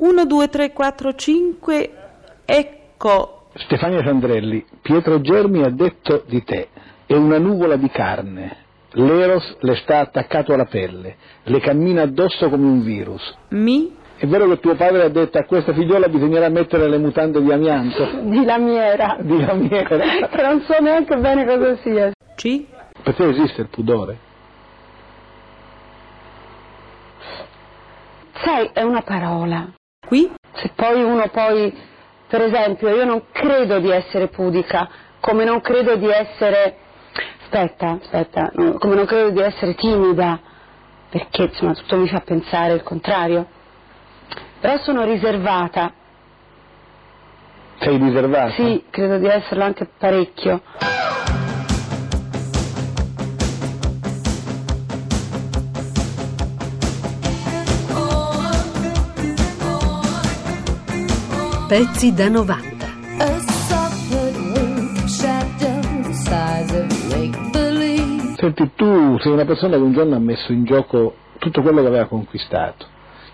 1, 2, 3, 4, 5, ecco. Stefania Sandrelli, Pietro Germi ha detto di te, è una nuvola di carne, l'eros le sta attaccato alla pelle, le cammina addosso come un virus. Mi? È vero che tuo padre ha detto a questa figliola bisognerà mettere le mutande di amianto? Di lamiera. Di lamiera. che non so neanche bene cosa sia. C? Per te esiste il pudore? Sai, è una parola. Qui? Se poi uno poi, per esempio, io non credo di essere pudica, come non credo di essere, aspetta, aspetta, come non credo di essere timida, perché insomma tutto mi fa pensare il contrario. Però sono riservata, Sei riservata? sì, credo di esserlo anche parecchio. Pezzi da 90. A soft wing shadow the size of make believe. Senti, tu sei una persona che un giorno ha messo in gioco tutto quello che aveva conquistato.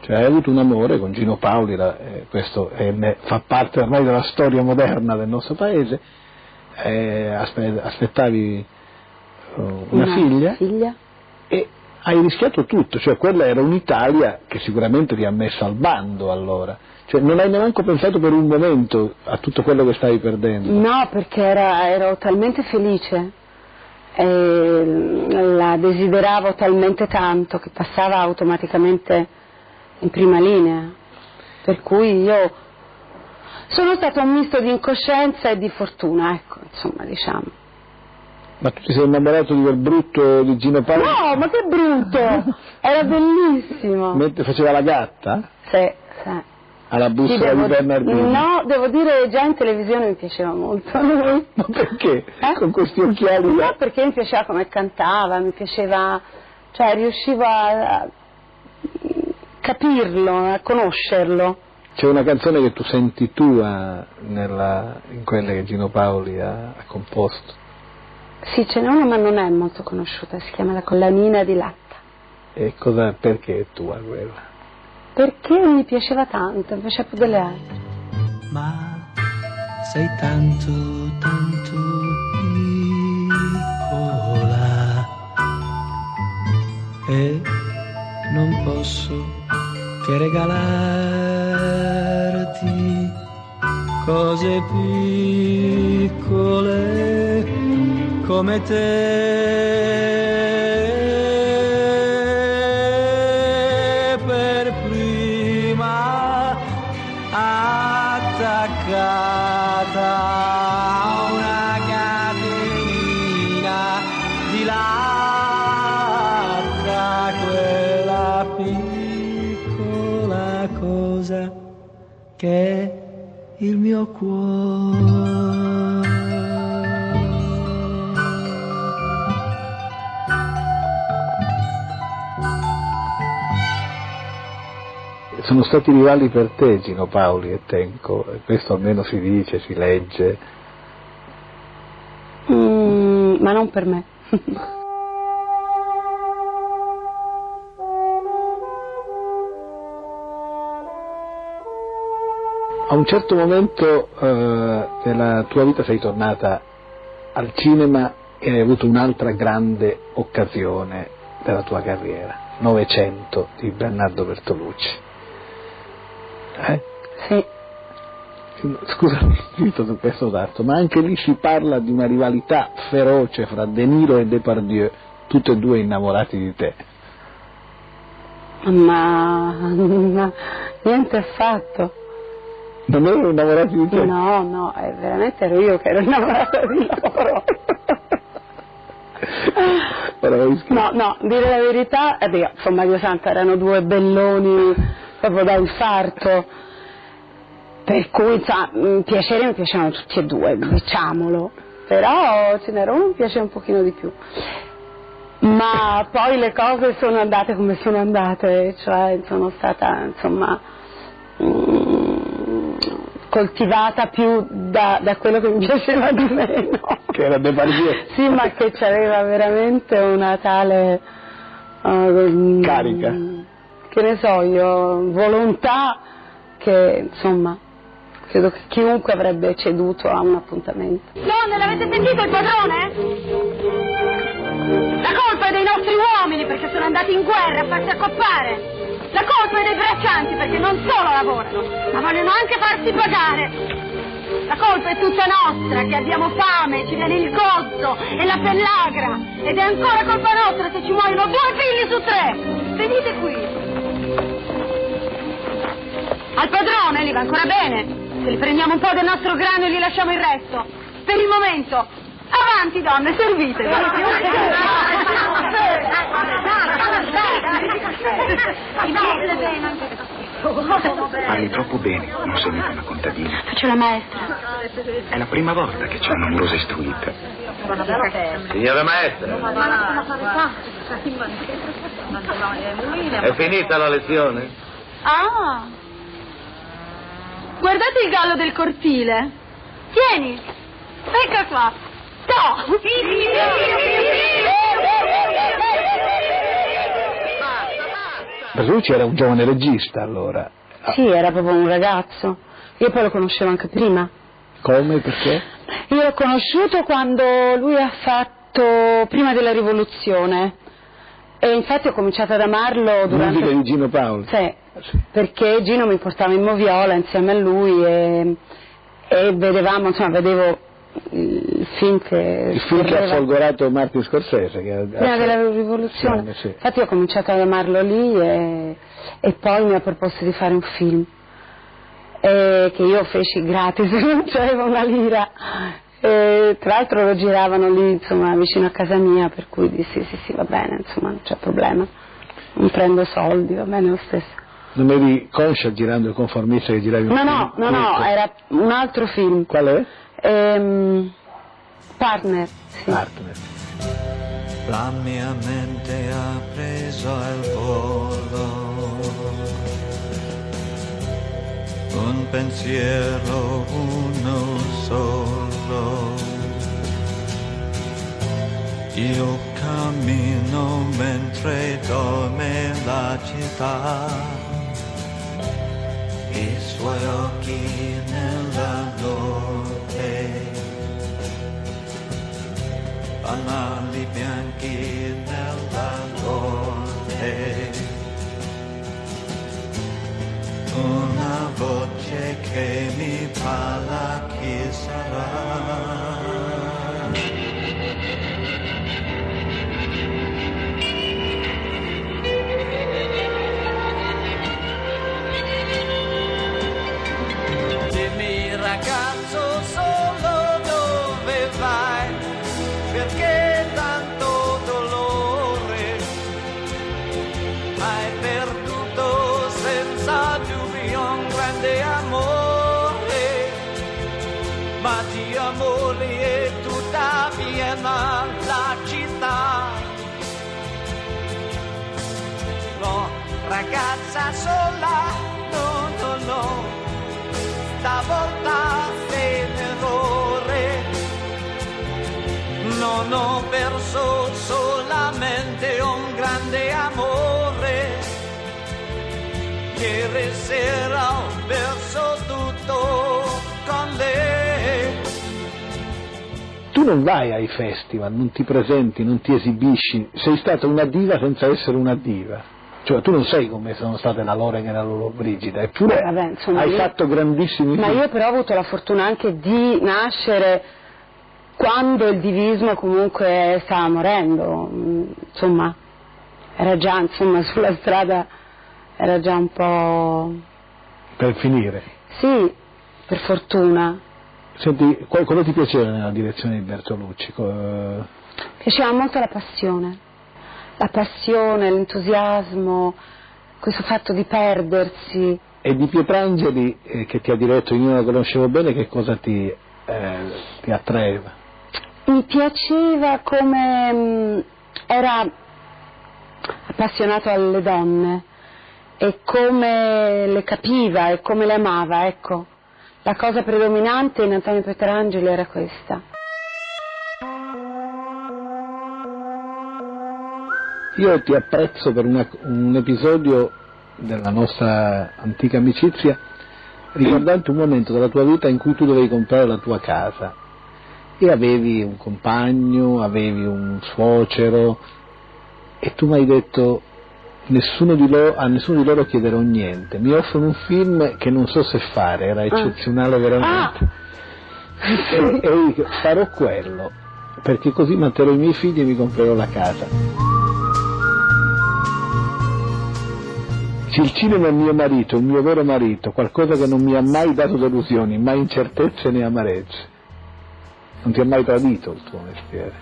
Cioè hai avuto un amore con Gino Paoli, la- eh, questo è- ne- fa parte ormai della storia moderna del nostro paese, eh, aspe- aspettavi eh, una, figlia figlia? e hai rischiato tutto, cioè quella era un'Italia che sicuramente ti ha messo al bando allora, cioè non hai neanche pensato per un momento a tutto quello che stavi perdendo. No, perché era- ero talmente felice, e la desideravo talmente tanto che passava automaticamente in prima linea. Per cui io sono stato un misto di incoscienza e di fortuna, ecco, insomma, diciamo. Ma tu ti sei innamorato di quel brutto di Gino Paoli? No, ma che brutto! Era bellissimo! Mentre faceva la gatta? Sì, sì. Alla bussola di Bernardino? No, devo dire già in televisione mi piaceva molto. Ma perché? Eh? Con questi occhiali No, perché mi piaceva come cantava, mi piaceva, cioè riuscivo a, capirlo, a conoscerlo. C'è una canzone che tu senti tua nella- in quelle che Gino Paoli ha, ha composto. Sì, ce n'è una ma non è molto conosciuta, si chiama La collanina di latta. E cosa, perché è tua quella? Perché mi piaceva tanto, mi piaceva più delle altre. ma sei tanto, tanto piccola e non posso che regalarti cose piccole come te. Per prima attaccata che il mio cuore Sono stati rivali per te Gino Paoli e Tenco, questo almeno si dice, si legge. Mm, ma non per me. A un certo momento eh, della tua vita sei tornata al cinema e hai avuto un'altra grande occasione della tua carriera, Novecento di Bernardo Bertolucci. Eh? Sì. Scusami, insisto su questo dato, ma anche lì si parla di una rivalità feroce fra De Niro e Depardieu, tutti e due innamorati di te. Ma, ma niente affatto. Non erano innamorati di te? No, no, eh, veramente ero io che ero innamorata di loro. No, no, dire la verità, eh, beh, insomma, Dio santo, erano due belloni proprio da infarto. Per cui, mm, piacere mi piacevano tutti e due, diciamolo. Però ce n'era uno che mi piaceva un pochino di più. Ma poi le cose sono andate come sono andate, cioè sono stata, insomma, mm, coltivata più da, da quello che mi piaceva di meno. Che era Depardieu. Sì, ma che aveva veramente una tale ehm, Carica. Che ne so io, volontà che insomma credo che chiunque avrebbe ceduto a un appuntamento. Donne, l'avete sentito il padrone? La colpa è dei nostri uomini perché sono andati in guerra a farsi accoppare. La colpa è dei braccianti perché non solo lavorano, ma vogliono anche farsi pagare. La colpa è tutta nostra, che abbiamo fame, ci viene il gozzo e la pellagra. Ed è ancora colpa nostra se ci muoiono due figli su tre. Venite qui. Al padrone gli va ancora bene. Se gli prendiamo un po' del nostro grano e gli lasciamo il resto. Per il momento. Avanti donne, servite. Parli troppo bene, non sei mica una contadina. Faccio la maestra. È la prima volta che c'è un'amorosa istruita. Signora maestra, è finita la lezione? Ah. Guardate il gallo del cortile. Tieni. Ecco qua. To. Petrucci era un giovane regista allora. Sì, era proprio un ragazzo. Io poi lo conoscevo anche prima. Come? Perché? Io l'ho conosciuto quando lui ha fatto prima della rivoluzione e infatti ho cominciato ad amarlo durante... Musica di Gino Paoli. Sì, perché Gino mi portava in moviola insieme a lui e, e vedevamo, insomma, vedevo il film che... Il film che ha scorreva folgorato Martin Scorsese. Che ha- prima ha- della rivoluzione. Sì. Infatti ho cominciato ad amarlo lì e, e poi mi ha proposto di fare un film che io feci gratis, non c'aveva una lira. E, tra l'altro lo giravano lì, insomma, vicino a casa mia, per cui dissi sì, sì, va bene, insomma, non c'è problema. Non prendo soldi, va bene lo stesso. Non eri conscia girando il conformista che giravi un No, film? no, no, no, Ecco. era un altro film. Qual è? Ehm, partner, sì. Partner. La mia mente ha preso il volo. Un pensiero, uno solo. Io cammino mentre dorme la città. I suoi occhi nella notte fanali bianchi nella notte. Una voce che mi parla perché tanto dolore hai perduto ragazza sola, no, no, no stavolta sei in errore. Non ho perso solamente un grande amore. Ieri sera ho perso tutto con lei. Tu non vai ai festival, non ti presenti, non ti esibisci, sei stata una diva senza essere una diva. Cioè tu non sai come sono state la Loren e la loro Brigida, eppure Vabbè, insomma, hai io- fatto grandissimi Ma film. io però ho avuto la fortuna anche di nascere quando il divismo comunque stava morendo, mm, insomma, era già insomma sulla strada, era già un po'... Per finire. Sì, per fortuna. Senti, cosa ti piaceva nella direzione di Bertolucci? Eh, Piaceva molto la passione, la passione, l'entusiasmo, questo fatto di perdersi. E di Pietrangeli, eh, che ti ha diretto, io non la conoscevo bene, che cosa ti, eh, ti attraeva? Mi piaceva come mm, era appassionato alle donne e come le capiva e come le amava, ecco. La cosa predominante in Antonio Petrangeli era questa. Io ti apprezzo per una- un episodio della nostra antica amicizia riguardante un momento della tua vita in cui tu dovevi comprare la tua casa e avevi un compagno, avevi un suocero e tu mi hai detto nessuno di loro, a nessuno di loro chiederò niente, mi offrono un film che non so se fare, era eccezionale veramente. E, e dico, farò quello, perché così manterrò i miei figli e mi comprerò la casa. Se il cinema è mio marito, il mio vero marito, qualcosa che non mi ha mai dato delusioni, mai incertezze né amarezze, non ti ha mai tradito il tuo mestiere.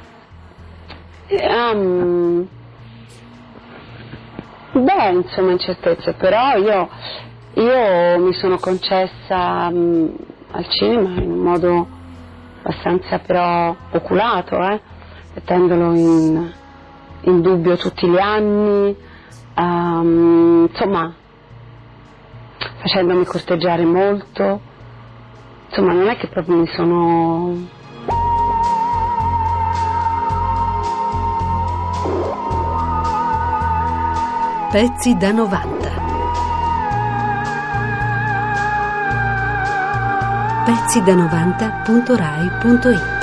Ehm, beh, insomma, incertezze, però io, io mi sono concessa mm, al cinema in un modo abbastanza però oculato, eh, mettendolo in, in dubbio tutti gli anni, ehm, insomma, facendomi corteggiare molto, insomma, non è che proprio mi sono Pezzi da 90. Pezzi da 90.rai.it